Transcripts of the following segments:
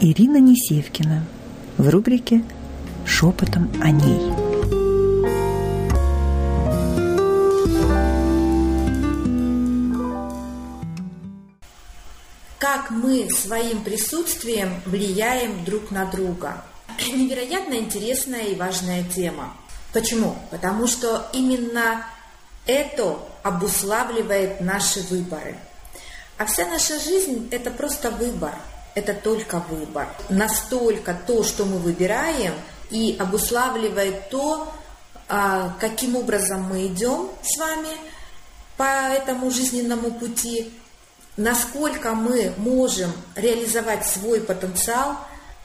Ирина Несевкина в рубрике «Шепотом о ней». Как мы своим присутствием влияем друг на друга. Невероятно интересная и важная тема. Почему? Потому что именно это обуславливает наши выборы. А вся наша жизнь – это просто выбор, это только выбор. Настолько то, что мы выбираем, и обуславливает то, а, каким образом мы идем с вами по этому жизненному пути, насколько мы можем реализовать свой потенциал,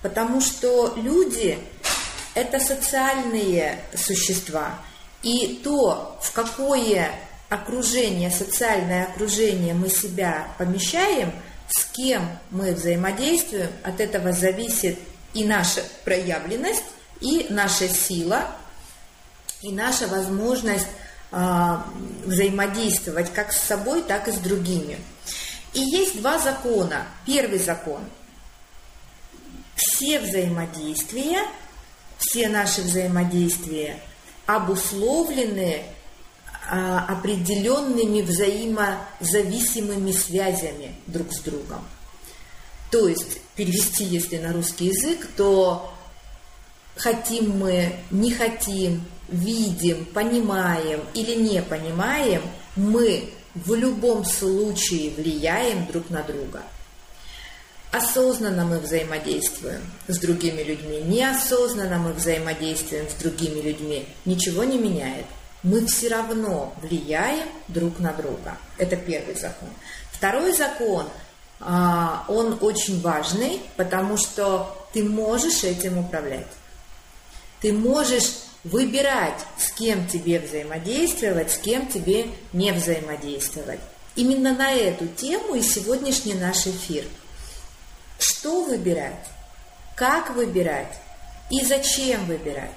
потому что люди – это социальные существа – и то, в какое окружение, социальное окружение мы себя помещаем, с кем мы взаимодействуем, от этого зависит и наша проявленность, и наша сила, и наша возможность э, взаимодействовать как с собой, так и с другими. И есть два закона. Первый закон. Все взаимодействия, все наши взаимодействия обусловлены определенными взаимозависимыми связями друг с другом. То есть, перевести, если на русский язык, то хотим мы, не хотим, видим, понимаем или не понимаем, мы в любом случае влияем друг на друга – Осознанно мы взаимодействуем с другими людьми, неосознанно мы взаимодействуем с другими людьми, ничего не меняет. Мы все равно влияем друг на друга. Это первый закон. Второй закон, а, он очень важный, потому что ты можешь этим управлять. Ты можешь выбирать, с кем тебе взаимодействовать, с кем тебе не взаимодействовать. Именно на эту тему и сегодняшний наш эфир – что выбирать? Как выбирать? И зачем выбирать?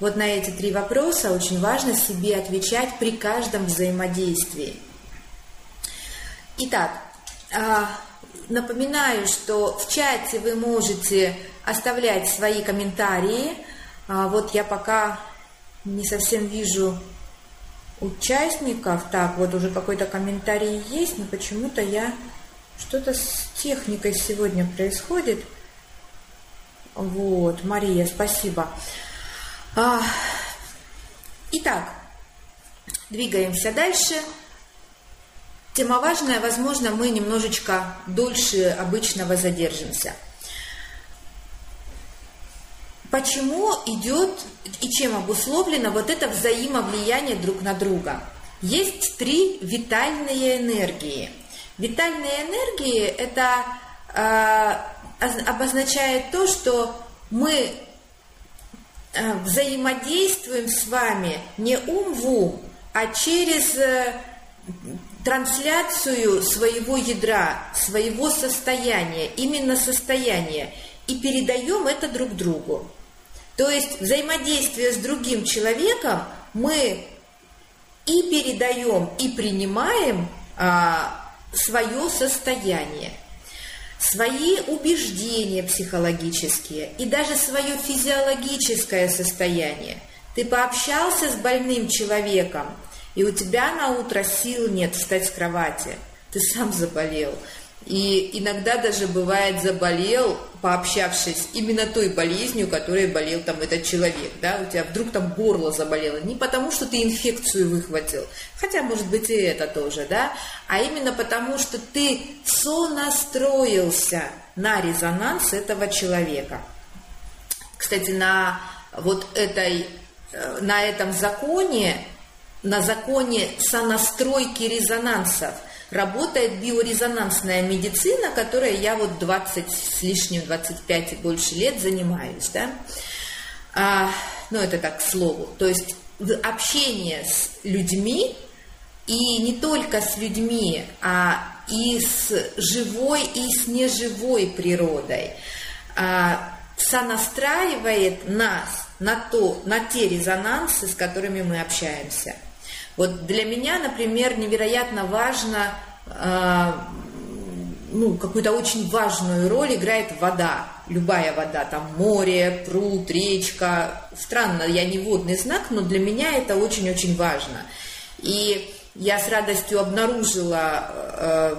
Вот на эти три вопроса очень важно себе отвечать при каждом взаимодействии. Итак, а, напоминаю, что в чате вы можете оставлять свои комментарии. А, вот я пока не совсем вижу участников. Так, вот уже какой-то комментарий есть, но почему-то я что-то с техникой сегодня происходит. Вот, Мария, спасибо. А, итак, двигаемся дальше. Тема важная, возможно, мы немножечко дольше обычного задержимся. Почему идет и чем обусловлено вот это взаимовлияние друг на друга? Есть три витальные энергии – Витальные энергии – это э, обозначает то, что мы взаимодействуем с вами не ум в ум, а через э, трансляцию своего ядра, своего состояния, именно состояния, и передаем это друг другу. То есть взаимодействие с другим человеком мы и передаем, и принимаем а, свое состояние, свои убеждения психологические и даже свое физиологическое состояние. Ты пообщался с больным человеком, и у тебя на утро сил нет встать с кровати. Ты сам заболел. И иногда даже бывает заболел, пообщавшись именно той болезнью, которой болел там этот человек, да, у тебя вдруг там горло заболело, не потому что ты инфекцию выхватил, хотя может быть и это тоже, да, а именно потому что ты сонастроился на резонанс этого человека. Кстати, на вот этой, э, на этом законе, на законе сонастройки резонансов – работает биорезонансная медицина, которой я вот 20 с лишним, 25 и больше лет занимаюсь, да. А, ну, это так, к слову. То есть общение с людьми, и не только с людьми, а и с живой, и с неживой природой, а, сонастраивает нас на, то, на те резонансы, с которыми мы общаемся – вот для меня, например, невероятно важно э, ну, какую-то очень важную роль играет вода. Любая вода, там море, пруд, речка. Странно, я не водный знак, но для меня это очень-очень важно. И я с радостью обнаружила э,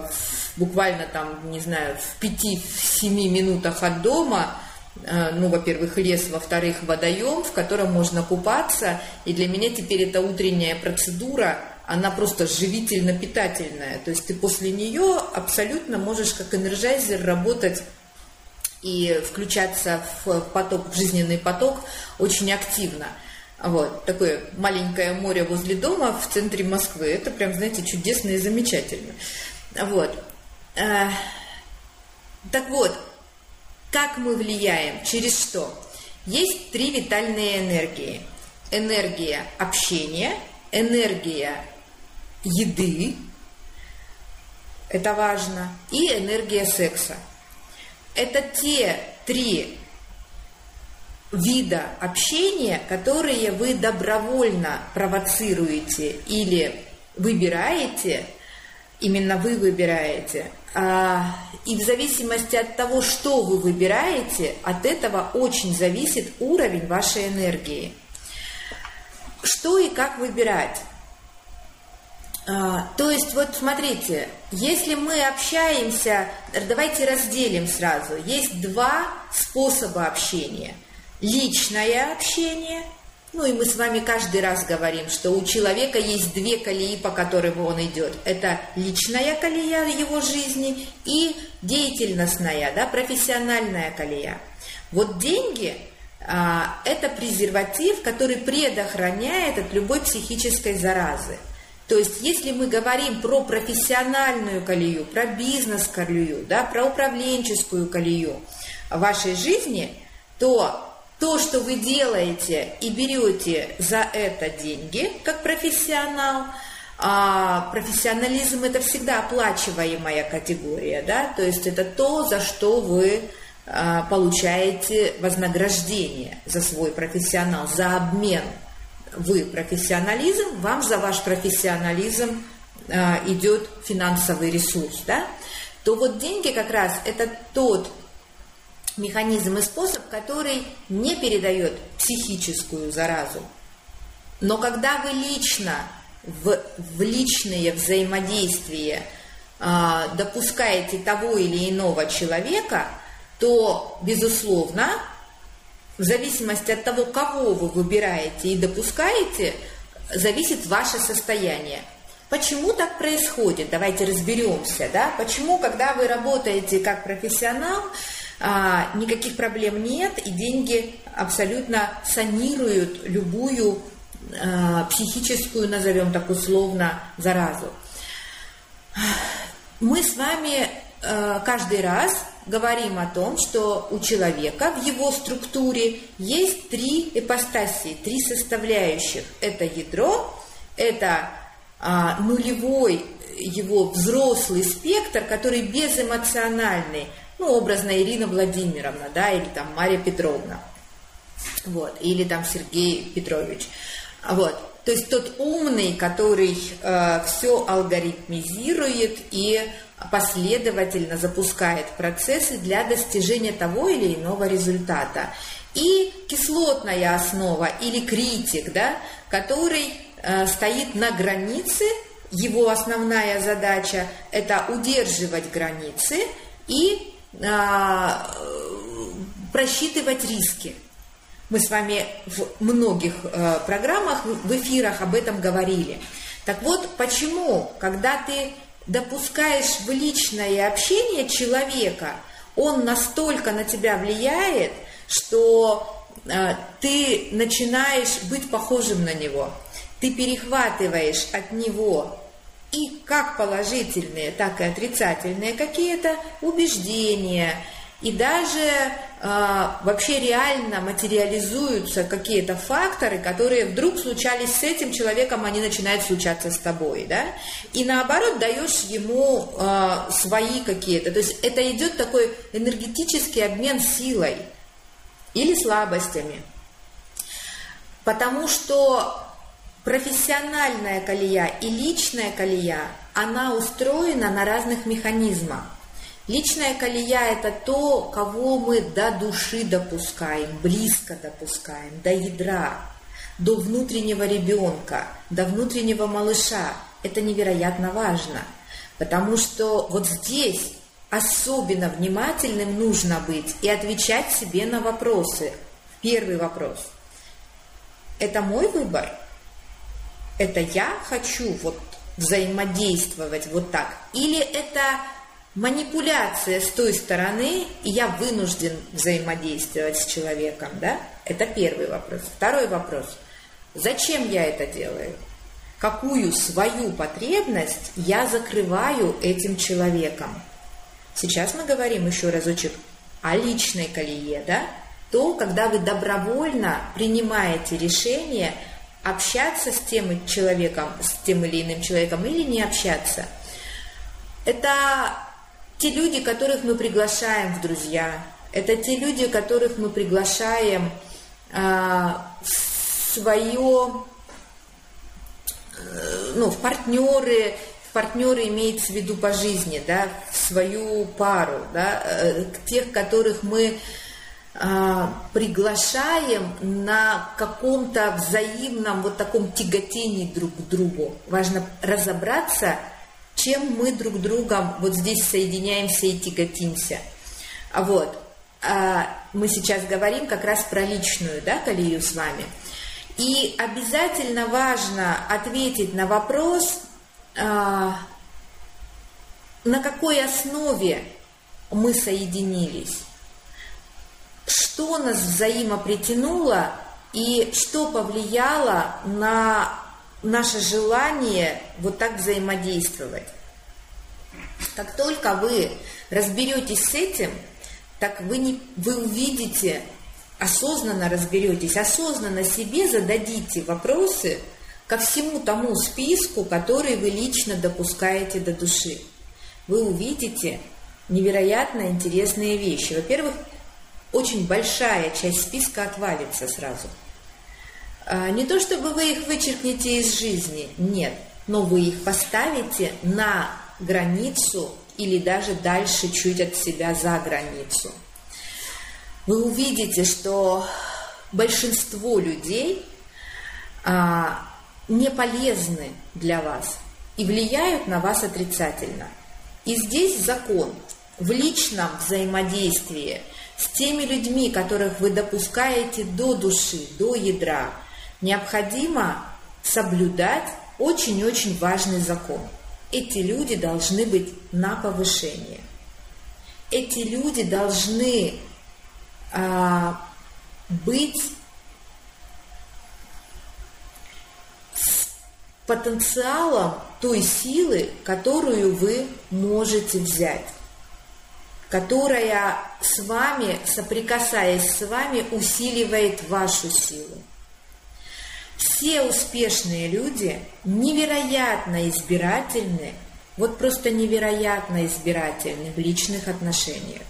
буквально там, не знаю, в 5-7 минутах от дома, ну, во-первых, лес, во-вторых, водоем, в котором можно купаться. И для меня теперь эта утренняя процедура – она просто живительно-питательная. То есть ты после нее абсолютно можешь как Energizer работать и включаться в поток, в жизненный поток очень активно. Вот, такое маленькое море возле дома в центре Москвы. Это прям, знаете, чудесно и замечательно. Вот. Э, так вот, как мы влияем? Через что? Есть три витальные энергии. Энергия общения, энергия еды, это важно, и энергия секса. Это те три вида общения, которые вы добровольно провоцируете или выбираете, именно вы выбираете, и в зависимости от того, что вы выбираете, от этого очень зависит уровень вашей энергии. Что и как выбирать? А, то есть, вот смотрите, если мы общаемся, давайте разделим сразу. Есть два способа общения. Личное общение, ну и мы с вами каждый раз говорим, что у человека есть две колеи, по которым он идет. Это личная колея его жизни и деятельностная, да, профессиональная колея. Вот деньги а, – это презерватив, который предохраняет от любой психической заразы – то есть, если мы говорим про профессиональную колею, про бизнес-колею, да, про управленческую колею вашей жизни, то то, что вы делаете и берете за это деньги, как профессионал, а профессионализм это всегда оплачиваемая категория, да, то есть это то, за что вы а, получаете вознаграждение за свой профессионал, за обмен. Вы профессионализм, вам за ваш профессионализм э, идет финансовый ресурс, да, то вот деньги как раз это тот механизм и способ, который не передает психическую заразу. Но когда вы лично в, в личные взаимодействия э, допускаете того или иного человека, то, безусловно, в зависимости от того, кого вы выбираете и допускаете, зависит ваше состояние. Почему так происходит? Давайте разберемся. Да? Почему, когда вы работаете как профессионал, а, никаких проблем нет, и деньги абсолютно санируют любую а, психическую, назовем так условно, заразу. Мы с вами а, каждый раз говорим о том, что у человека в его структуре есть три ипостаси, три составляющих. Это ядро, это нулевой его взрослый спектр, который безэмоциональный, ну, образно Ирина Владимировна, да, или там Мария Петровна, вот, или там Сергей Петрович, вот, то есть тот умный, который э, все алгоритмизирует и последовательно запускает процессы для достижения того или иного результата. И кислотная основа или критик, да, который э, стоит на границе, его основная задача – это удерживать границы и просчитывать риски. Мы с вами в многих э, программах, в эфирах об этом говорили. Так вот, почему, когда ты допускаешь в личное общение человека, он настолько на тебя влияет, что э, ты начинаешь быть похожим на него. Ты перехватываешь от него и как положительные, так и отрицательные какие-то убеждения, и даже э, вообще реально материализуются какие-то факторы, которые вдруг случались с этим человеком, они начинают случаться с тобой, да, и наоборот даешь ему э, свои какие-то, то есть это идет такой энергетический обмен силой или слабостями, потому что профессиональная колея и личная колея, она устроена на разных механизмах. Личная колея – это то, кого мы до души допускаем, близко допускаем, до ядра, до внутреннего ребенка, до внутреннего малыша. Это невероятно важно, потому что вот здесь особенно внимательным нужно быть и отвечать себе на вопросы. Первый вопрос. Это мой выбор? Это я хочу вот взаимодействовать вот так? Или это манипуляция с той стороны, и я вынужден взаимодействовать с человеком, да? Это первый вопрос. Второй вопрос. Зачем я это делаю? Какую свою потребность я закрываю этим человеком? Сейчас мы говорим еще разочек о личной колее, да? То, когда вы добровольно принимаете решение общаться с тем человеком, с тем или иным человеком или не общаться. Это те люди, которых мы приглашаем в друзья, это те люди, которых мы приглашаем а, в свое, э, ну, в партнеры, в партнеры имеется в виду по жизни, да, в свою пару, да, э, тех, которых мы а, приглашаем на каком-то взаимном вот таком тяготении друг к другу. Важно разобраться, чем мы друг другом вот здесь соединяемся и тяготимся. А вот, а мы сейчас говорим как раз про личную, да, колею с вами. И обязательно важно ответить на вопрос, а, на какой основе мы соединились, что нас взаимопритянуло и что повлияло на наше желание вот так взаимодействовать. Как только вы разберетесь с этим, так вы, не, вы увидите, осознанно разберетесь, осознанно себе зададите вопросы ко всему тому списку, который вы лично допускаете до души. Вы увидите невероятно интересные вещи. Во-первых, очень большая часть списка отвалится сразу – а, не то чтобы вы их вычеркнете из жизни, нет, но вы их поставите на границу или даже дальше чуть от себя за границу. Вы увидите, что большинство людей а, не полезны для вас и влияют на вас отрицательно. И здесь закон в личном взаимодействии с теми людьми, которых вы допускаете до души, до ядра, необходимо соблюдать очень-очень важный закон. Эти люди должны быть на повышение. Эти люди должны а, быть с потенциалом той силы, которую вы можете взять, которая с вами, соприкасаясь с вами, усиливает вашу силу. Все успешные люди невероятно избирательны, вот просто невероятно избирательны в личных отношениях.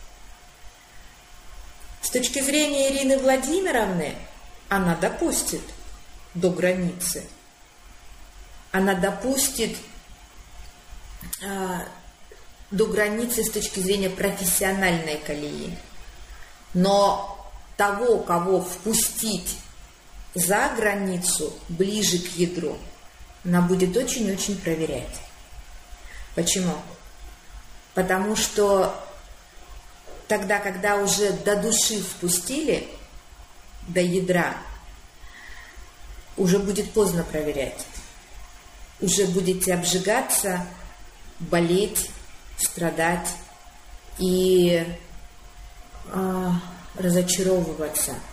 С точки зрения Ирины Владимировны, она допустит до границы. Она допустит э, до границы с точки зрения профессиональной колеи. Но того, кого впустить за границу, ближе к ядру, она будет очень-очень проверять. Почему? Потому что тогда, когда уже до души впустили, до ядра, уже будет поздно проверять. Уже будете обжигаться, болеть, страдать и э, разочаровываться –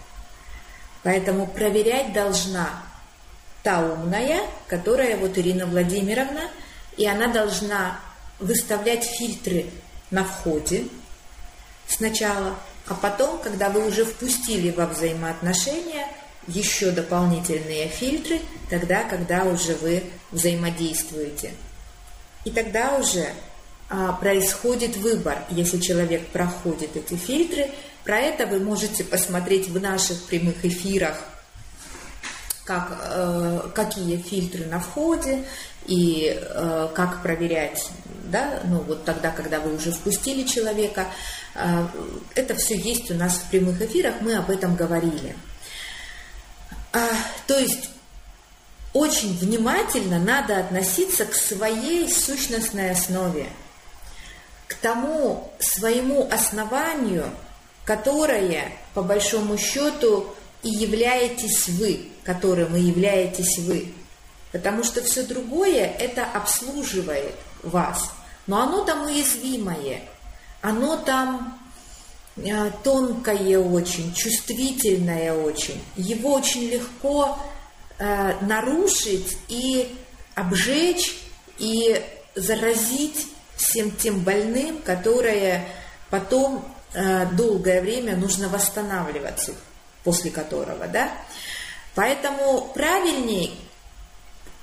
Поэтому проверять должна та умная, которая вот Ирина Владимировна, и она должна выставлять фильтры на входе сначала, а потом, когда вы уже впустили во взаимоотношения, еще дополнительные фильтры, тогда, когда уже вы взаимодействуете. И тогда уже происходит выбор, если человек проходит эти фильтры, про это вы можете посмотреть в наших прямых эфирах, как, э, какие фильтры на входе и э, как проверять, да, ну вот тогда, когда вы уже впустили человека. Э, это все есть у нас в прямых эфирах, мы об этом говорили. А, то есть очень внимательно надо относиться к своей сущностной основе, к тому своему основанию, которое, по большому счету, и являетесь вы, которым и являетесь вы. Потому что все другое это обслуживает вас. Но оно там уязвимое, оно там э, тонкое очень, чувствительное очень. Его очень легко э, нарушить и обжечь, и заразить всем тем больным, которые потом э, долгое время нужно восстанавливаться после которого, да. Поэтому правильней,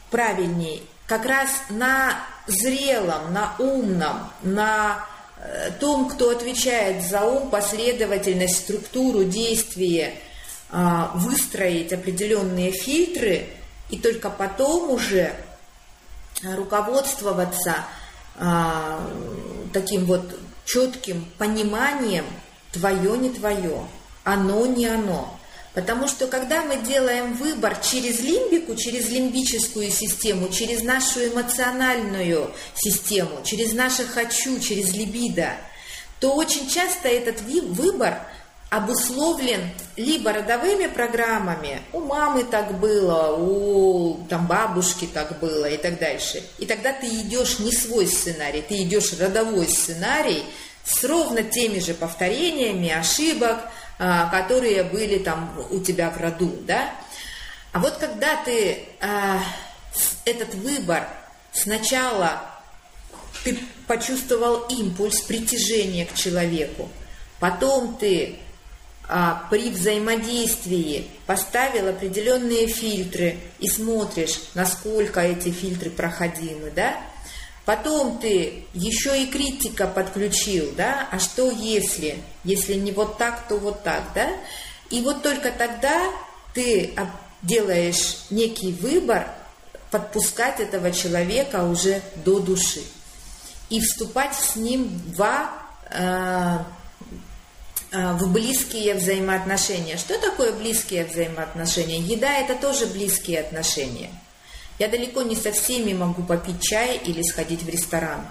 правильней как раз на зрелом, на умном, на э, том, кто отвечает за ум, последовательность, структуру, действие, а, выстроить определенные фильтры и только потом уже руководствоваться а, таким вот четким пониманием твое, не твое, оно, не оно. Потому что когда мы делаем выбор через лимбику, через лимбическую систему, через нашу эмоциональную систему, через наше «хочу», через либидо, то очень часто этот выбор обусловлен либо родовыми программами, у мамы так было, у там, бабушки так было и так дальше. И тогда ты идешь не свой сценарий, ты идешь родовой сценарий с ровно теми же повторениями ошибок, а, которые были там у тебя в роду, да. А вот когда ты а, этот выбор сначала ты почувствовал импульс притяжения к человеку, потом ты а, при взаимодействии поставил определенные фильтры и смотришь, насколько эти фильтры проходимы, да, Потом ты еще и критика подключил, да, а что если, если не вот так, то вот так, да? И вот только тогда ты делаешь некий выбор подпускать этого человека уже до души и вступать с ним в, э, в близкие взаимоотношения. Что такое близкие взаимоотношения? Еда – это тоже близкие отношения – я далеко не со всеми могу попить чай или сходить в ресторан.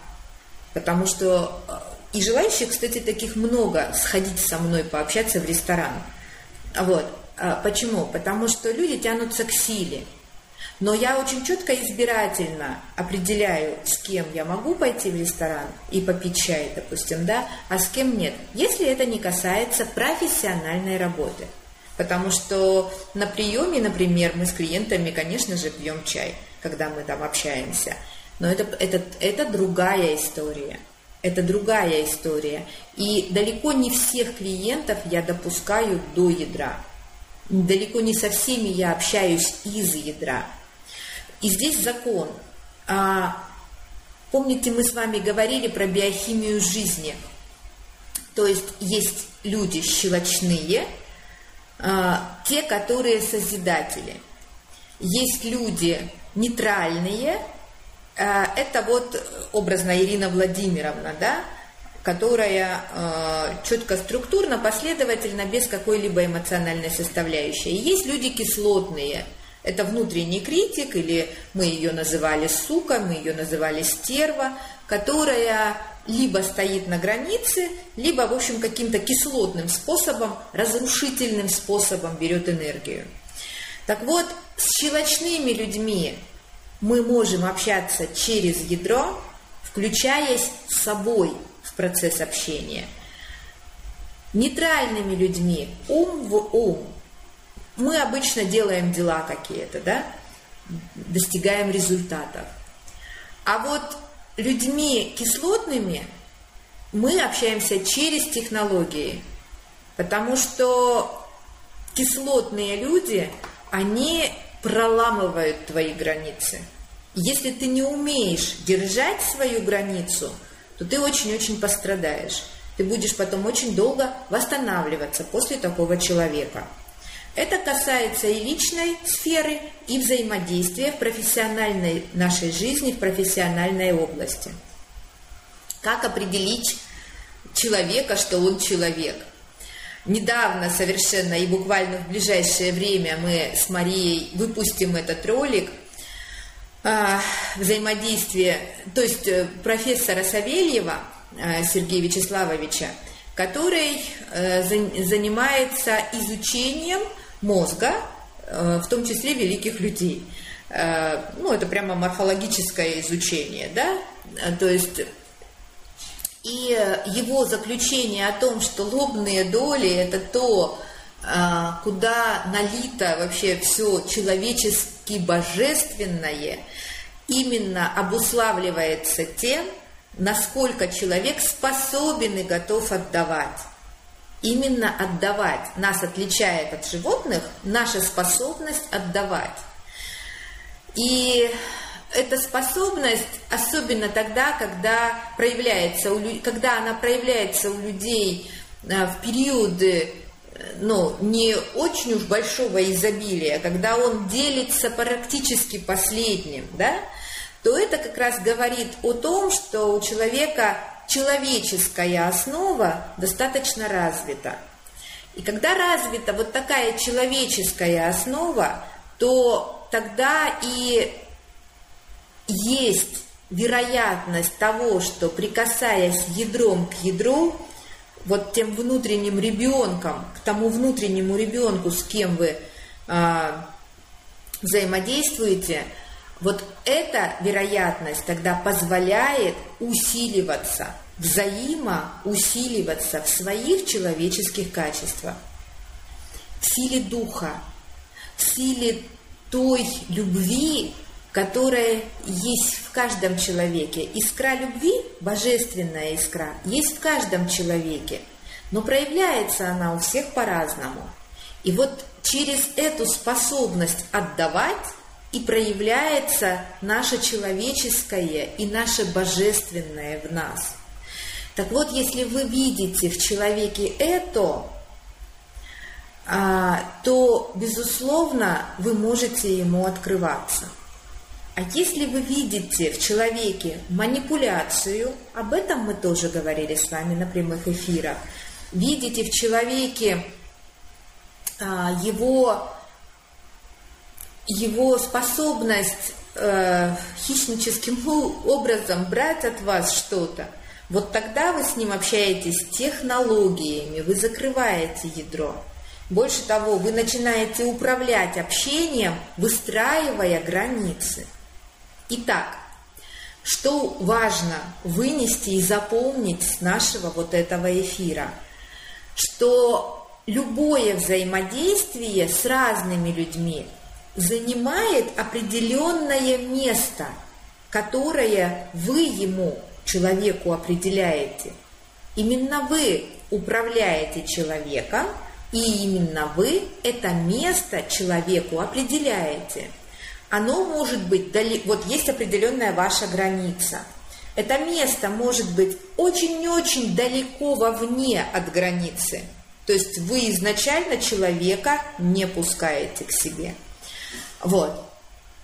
Потому что э, и желающих, кстати, таких много сходить со мной пообщаться в ресторан. Вот. А почему? Потому что люди тянутся к силе. Но я очень четко избирательно определяю, с кем я могу пойти в ресторан и попить чай, допустим, да, а с кем нет, если это не касается профессиональной работы. Потому что на приеме, например, мы с клиентами, конечно же, пьем чай, когда мы там общаемся. Но это, это, это другая история. Это другая история. И далеко не всех клиентов я допускаю до ядра. Далеко не со всеми я общаюсь из ядра. И здесь закон. А, помните, мы с вами говорили про биохимию жизни. То есть есть люди щелочные – а, те, которые созидатели. Есть люди нейтральные, а, это вот образно Ирина Владимировна, да, которая э, четко структурно, последовательно, без какой-либо эмоциональной составляющей. И есть люди кислотные. Это внутренний критик, или мы ее называли сука, мы ее называли стерва, которая либо стоит на границе, либо, в общем, каким-то кислотным способом, разрушительным способом берет энергию. Так вот, с щелочными людьми мы можем общаться через ядро, включаясь с собой в процесс общения. Нейтральными людьми, ум в ум, мы обычно делаем дела какие-то, да, достигаем результатов. А вот людьми кислотными мы общаемся через технологии, потому что кислотные люди, они проламывают твои границы. Если ты не умеешь держать свою границу, то ты очень-очень пострадаешь. Ты будешь потом очень долго восстанавливаться после такого человека. Это касается и личной сферы, и взаимодействия в профессиональной нашей жизни, в профессиональной области. Как определить человека, что он человек? Недавно совершенно и буквально в ближайшее время мы с Марией выпустим этот ролик а, взаимодействие, то есть э, профессора Савельева а, Сергея Вячеславовича, который э, занимается изучением мозга, э, в том числе великих людей. Э, ну, это прямо морфологическое изучение, да, то есть и его заключение о том, что лобные доли – это то, э, куда налито вообще все человечески божественное, именно обуславливается тем, насколько человек способен и готов отдавать именно отдавать. Нас отличает от животных наша способность отдавать. И эта способность, особенно тогда, когда, проявляется у, когда она проявляется у людей а, в периоды ну, не очень уж большого изобилия, когда он делится практически последним, да, то это как раз говорит о том, что у человека человеческая основа достаточно развита. И когда развита вот такая человеческая основа, то тогда и есть вероятность того, что прикасаясь ядром к ядру, вот тем внутренним ребенком, к тому внутреннему ребенку, с кем вы а, взаимодействуете, вот эта вероятность тогда позволяет усиливаться, взаимоусиливаться в своих человеческих качествах, в силе духа, в силе той любви, которая есть в каждом человеке. Искра любви, божественная искра, есть в каждом человеке, но проявляется она у всех по-разному. И вот через эту способность отдавать и проявляется наше человеческое и наше божественное в нас. Так вот, если вы видите в человеке это, а, то, безусловно, вы можете ему открываться. А если вы видите в человеке манипуляцию, об этом мы тоже говорили с вами на прямых эфирах, видите в человеке а, его его способность э, хищническим образом брать от вас что-то, вот тогда вы с ним общаетесь технологиями, вы закрываете ядро. Больше того, вы начинаете управлять общением, выстраивая границы. Итак, что важно вынести и запомнить с нашего вот этого эфира? Что любое взаимодействие с разными людьми занимает определенное место, которое вы ему, человеку, определяете. Именно вы управляете человеком, и именно вы это место человеку определяете. Оно может быть, дали... вот есть определенная ваша граница. Это место может быть очень-очень далеко вовне от границы. То есть вы изначально человека не пускаете к себе. Вот.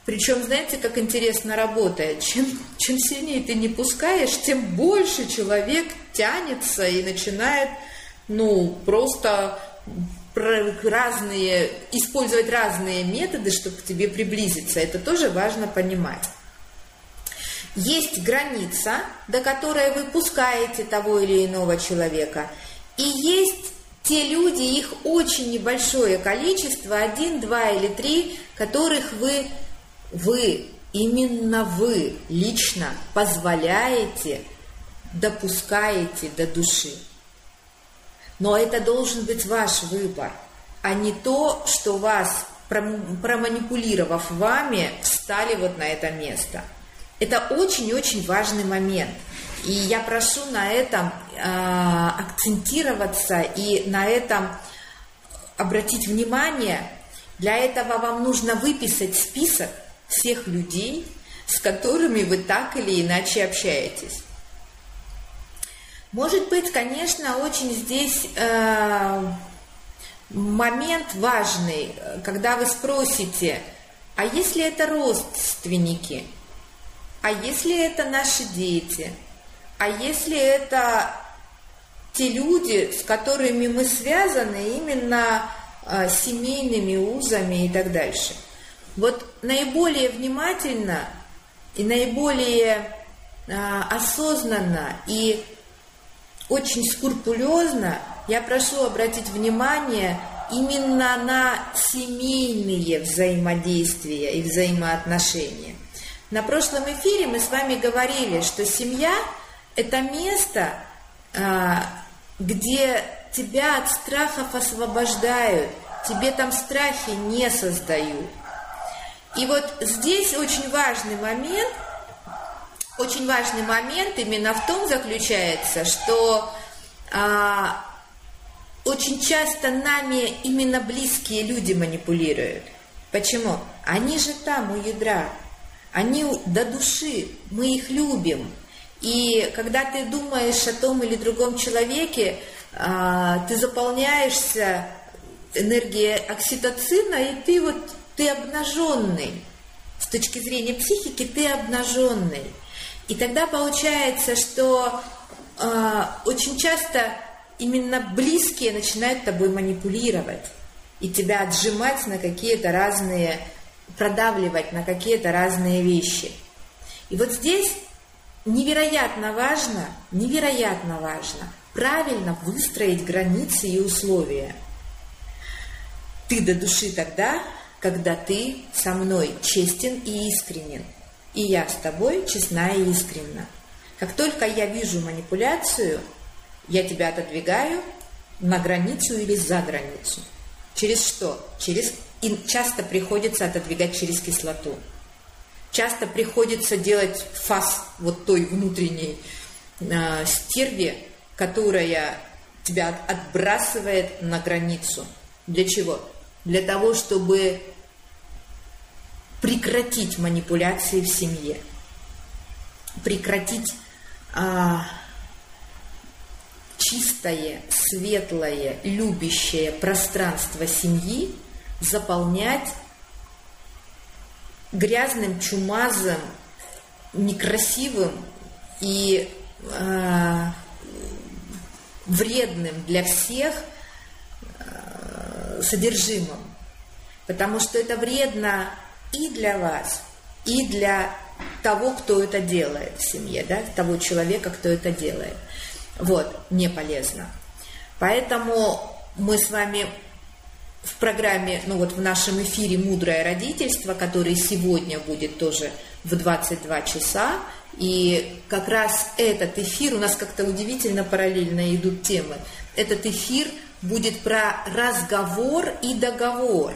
Причем, знаете, как интересно работает. Чем, чем сильнее ты не пускаешь, тем больше человек тянется и начинает, ну, просто разные, использовать разные методы, чтобы к тебе приблизиться. Это тоже важно понимать. Есть граница, до которой вы пускаете того или иного человека, и есть те люди, их очень небольшое количество, один, два или три, которых вы, вы, именно вы лично позволяете, допускаете до души. Но это должен быть ваш выбор, а не то, что вас, проманипулировав вами, встали вот на это место. Это очень-очень важный момент – и я прошу на этом э, акцентироваться и на этом обратить внимание. Для этого вам нужно выписать список всех людей, с которыми вы так или иначе общаетесь. Может быть, конечно, очень здесь э, момент важный, когда вы спросите, а если это родственники, а если это наши дети, а если это те люди, с которыми мы связаны именно э, семейными узами и так дальше. Вот наиболее внимательно и наиболее э, осознанно и очень скрупулезно я прошу обратить внимание именно на семейные взаимодействия и взаимоотношения. На прошлом эфире мы с вами говорили, что семья – это место, а, где тебя от страхов освобождают, тебе там страхи не создают. И вот здесь очень важный момент, очень важный момент именно в том заключается, что а, очень часто нами именно близкие люди манипулируют. Почему? Они же там у ядра, они до души, мы их любим. И когда ты думаешь о том или другом человеке, а, ты заполняешься энергией окситоцина, и ты вот ты обнаженный. С точки зрения психики ты обнаженный. И тогда получается, что э, очень часто именно близкие начинают тобой манипулировать и тебя отжимать на какие-то разные, продавливать на какие-то разные вещи. И вот здесь невероятно важно, невероятно важно правильно выстроить границы и условия. Ты до души тогда, когда ты со мной честен и искренен, и я с тобой честна и искренна. Как только я вижу манипуляцию, я тебя отодвигаю на границу или за границу. Через что? Через и часто приходится отодвигать через кислоту. Часто приходится делать фас вот той внутренней э, стерви, которая тебя отбрасывает на границу. Для чего? Для того, чтобы прекратить манипуляции в семье, прекратить а, чистое, светлое, любящее пространство семьи заполнять грязным, чумазым, некрасивым и э, вредным для всех э, содержимым. Потому что это вредно и для вас, и для того, кто это делает в семье, да, того человека, кто это делает. Вот, не полезно. Поэтому мы с вами в программе, ну вот в нашем эфире «Мудрое родительство», который сегодня будет тоже в 22 часа, и как раз этот эфир, у нас как-то удивительно параллельно идут темы, этот эфир будет про разговор и договор.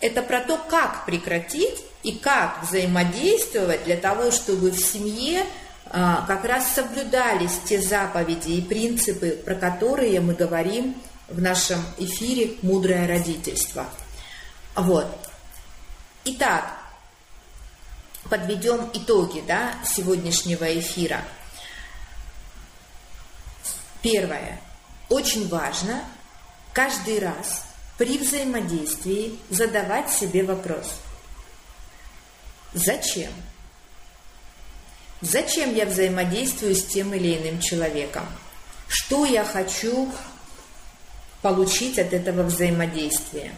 Это про то, как прекратить и как взаимодействовать для того, чтобы в семье а, как раз соблюдались те заповеди и принципы, про которые мы говорим в нашем эфире «Мудрое родительство». Вот. Итак, подведем итоги да, сегодняшнего эфира. Первое. Очень важно каждый раз при взаимодействии задавать себе вопрос. Зачем? Зачем я взаимодействую с тем или иным человеком? Что я хочу получить от этого взаимодействия?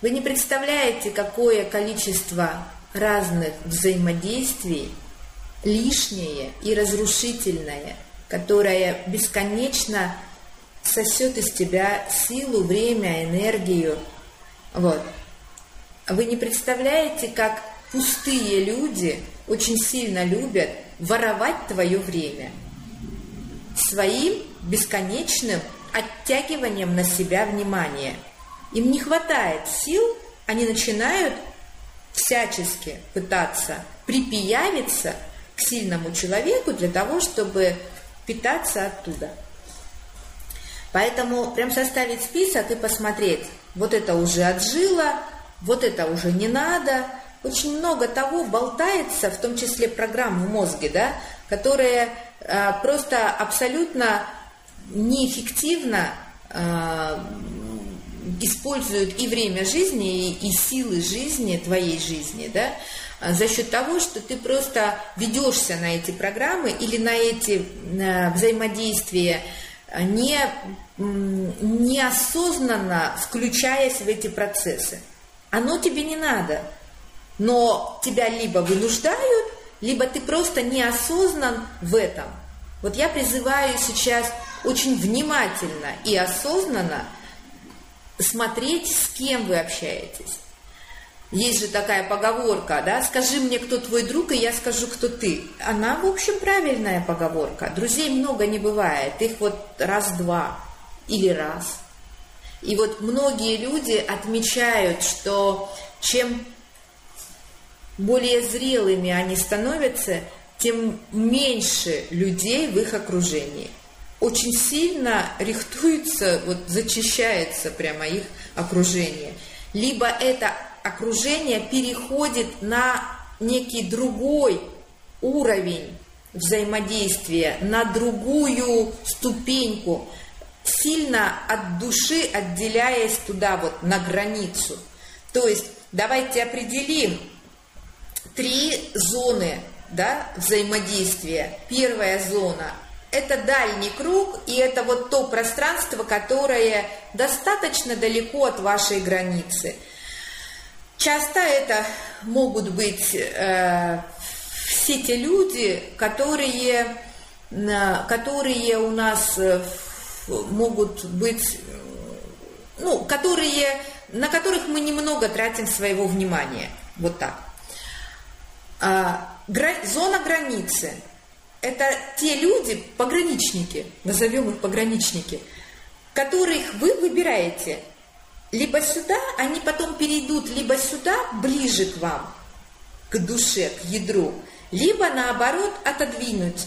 Вы не представляете, какое количество разных взаимодействий лишнее и разрушительное, которое бесконечно сосет из тебя силу, время, энергию. Вот. Вы не представляете, как пустые люди очень сильно любят воровать твое время своим бесконечным оттягиванием на себя внимания. Им не хватает сил, они начинают всячески пытаться припиявиться к сильному человеку для того, чтобы питаться оттуда. Поэтому прям составить список и посмотреть, вот это уже отжило, вот это уже не надо – очень много того болтается, в том числе программы в мозге, да, которые э, просто абсолютно неэффективно э, используют и время жизни, и, силы жизни, твоей жизни, да, за счет того, что ты просто ведешься на эти программы или на эти на взаимодействия, не, неосознанно включаясь в эти процессы. Оно тебе не надо, но тебя либо вынуждают, либо ты просто неосознан в этом. Вот я призываю сейчас очень внимательно и осознанно смотреть, с кем вы общаетесь. Есть же такая поговорка, да, скажи мне, кто твой друг, и я скажу, кто ты. Она, в общем, правильная поговорка. Друзей много не бывает, их вот раз-два или раз. И вот многие люди отмечают, что чем более зрелыми они становятся, тем меньше людей в их окружении. Очень сильно рихтуется, вот зачищается прямо их окружение. Либо это окружение переходит на некий другой уровень взаимодействия, на другую ступеньку, сильно от души отделяясь туда вот на границу. То есть давайте определим три зоны да, взаимодействия. Первая зона – это дальний круг, и это вот то пространство, которое достаточно далеко от вашей границы – Часто это могут быть э, все те люди, которые, э, которые у нас э, могут быть, ну, которые, на которых мы немного тратим своего внимания. Вот так. А, гра, зона границы – это те люди, пограничники, назовем их пограничники, которых вы выбираете – либо сюда, они потом перейдут либо сюда, ближе к вам, к душе, к ядру, либо наоборот отодвинуть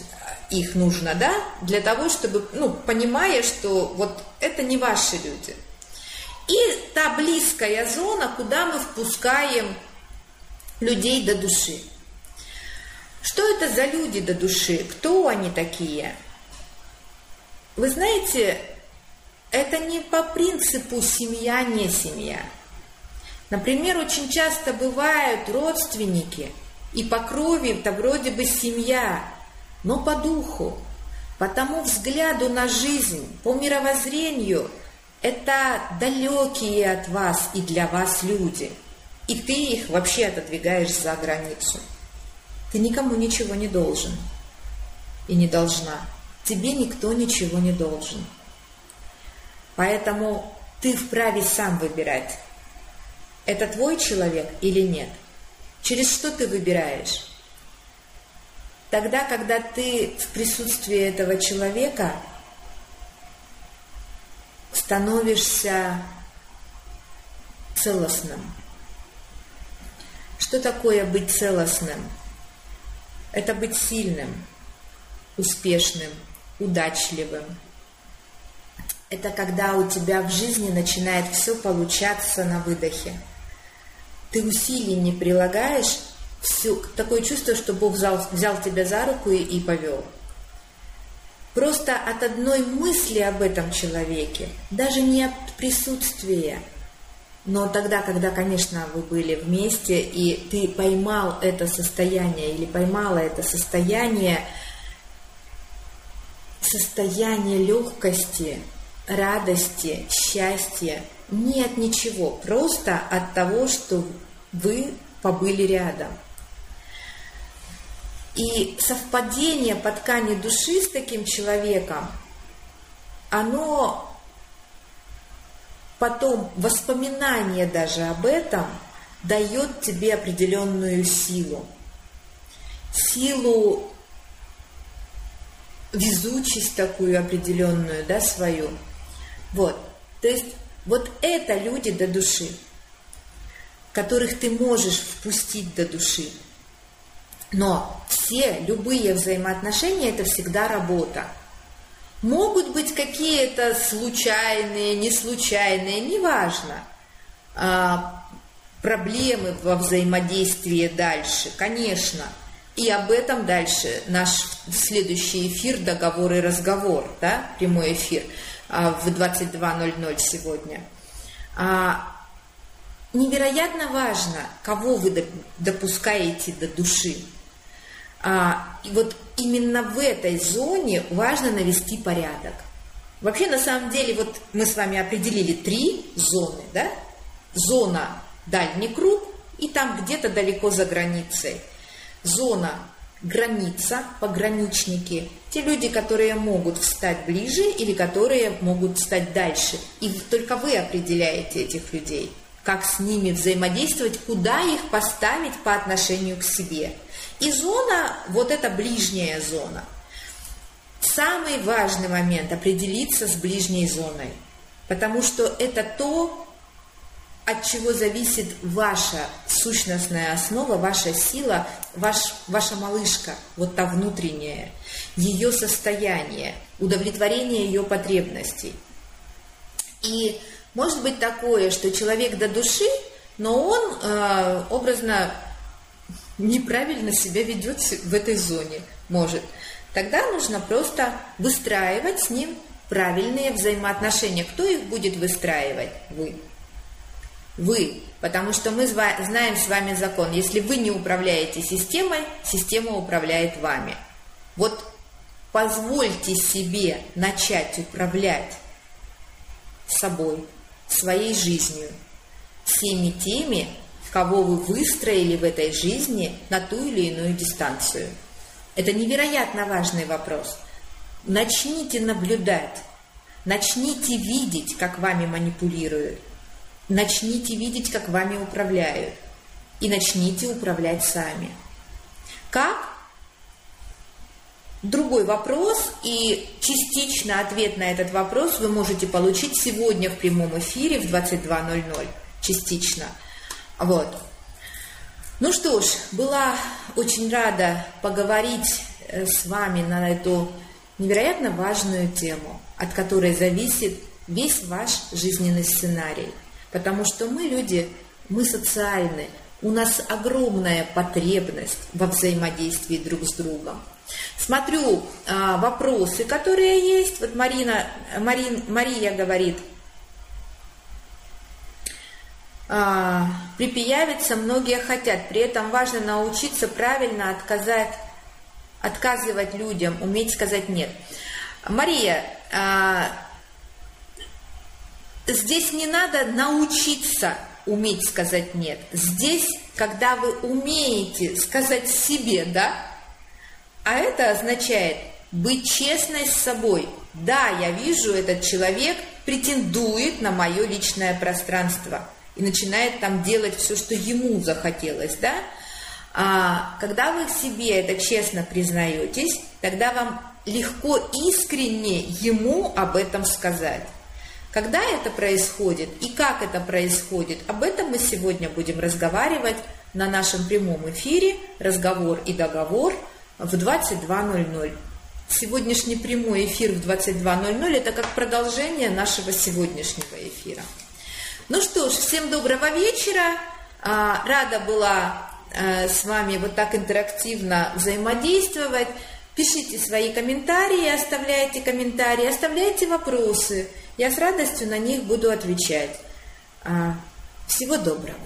их нужно, да, для того, чтобы, ну, понимая, что вот это не ваши люди. И та близкая зона, куда мы впускаем людей до души. Что это за люди до души? Кто они такие? Вы знаете, это не по принципу семья, не семья. Например, очень часто бывают родственники, и по крови это вроде бы семья, но по духу, по тому взгляду на жизнь, по мировоззрению, это далекие от вас и для вас люди. И ты их вообще отодвигаешь за границу. Ты никому ничего не должен и не должна. Тебе никто ничего не должен. Поэтому ты вправе сам выбирать, это твой человек или нет. Через что ты выбираешь? Тогда, когда ты в присутствии этого человека становишься целостным. Что такое быть целостным? Это быть сильным, успешным, удачливым, это когда у тебя в жизни начинает все получаться на выдохе. Ты усилий не прилагаешь, все, такое чувство, что Бог взял, взял тебя за руку и, и повел. Просто от одной мысли об этом человеке, даже не от присутствия, но тогда, когда, конечно, вы были вместе, и ты поймал это состояние или поймала это состояние, состояние легкости, радости, счастья нет ничего, просто от того, что вы побыли рядом. И совпадение по ткани души с таким человеком, оно потом, воспоминание даже об этом, дает тебе определенную силу. Силу, везучесть такую определенную, да, свою – вот. То есть вот это люди до души, которых ты можешь впустить до души. Но все, любые взаимоотношения – это всегда работа. Могут быть какие-то случайные, не случайные, неважно. А, проблемы во взаимодействии дальше, конечно. И об этом дальше наш следующий эфир, договор и разговор, да, прямой эфир – а, в 22.00 сегодня. А, невероятно важно, кого вы допускаете до души. А, и вот именно в этой зоне важно навести порядок. Вообще, на самом деле, вот мы с вами определили три зоны, да? Зона дальний круг и там где-то далеко за границей. Зона граница, пограничники, те люди, которые могут встать ближе или которые могут встать дальше. И только вы определяете этих людей, как с ними взаимодействовать, куда их поставить по отношению к себе. И зона, вот эта ближняя зона. Самый важный момент – определиться с ближней зоной, потому что это то, от чего зависит ваша сущностная основа, ваша сила, ваш, ваша малышка, вот та внутренняя, ее состояние, удовлетворение ее потребностей. И может быть такое, что человек до души, но он э, образно неправильно себя ведет в этой зоне, может. Тогда нужно просто выстраивать с ним правильные взаимоотношения. Кто их будет выстраивать? Вы. Вы, потому что мы знаем с вами закон. Если вы не управляете системой, система управляет вами. Вот позвольте себе начать управлять собой, своей жизнью, всеми теми, кого вы выстроили в этой жизни на ту или иную дистанцию. Это невероятно важный вопрос. Начните наблюдать, начните видеть, как вами манипулируют, Начните видеть, как вами управляют, и начните управлять сами. Как? Другой вопрос, и частично ответ на этот вопрос вы можете получить сегодня в прямом эфире в 22.00. Частично. Вот. Ну что ж, была очень рада поговорить э, с вами на эту невероятно важную тему, от которой зависит весь ваш жизненный сценарий – Потому что мы люди, мы социальны, у нас огромная потребность во взаимодействии друг с другом. Смотрю а, вопросы, которые есть. Вот Марина, Марин, Мария говорит, а, припиявиться многие хотят, при этом важно научиться правильно отказать, отказывать людям, уметь сказать нет. Мария, а, здесь не надо научиться уметь сказать нет. Здесь, когда вы умеете сказать себе «да», а это означает быть честной с собой. Да, я вижу, этот человек претендует на мое личное пространство и начинает там делать все, что ему захотелось, да? А когда вы себе это честно признаетесь, тогда вам легко искренне ему об этом сказать. Когда это происходит и как это происходит, об этом мы сегодня будем разговаривать на нашем прямом эфире «Разговор и договор» в 22.00. Сегодняшний прямой эфир в 22.00 – это как продолжение нашего сегодняшнего эфира. Ну что ж, всем доброго вечера. А, рада была э, с вами вот так интерактивно взаимодействовать. Пишите свои комментарии, оставляйте комментарии, оставляйте вопросы – я с радостью на них буду отвечать. А, всего доброго.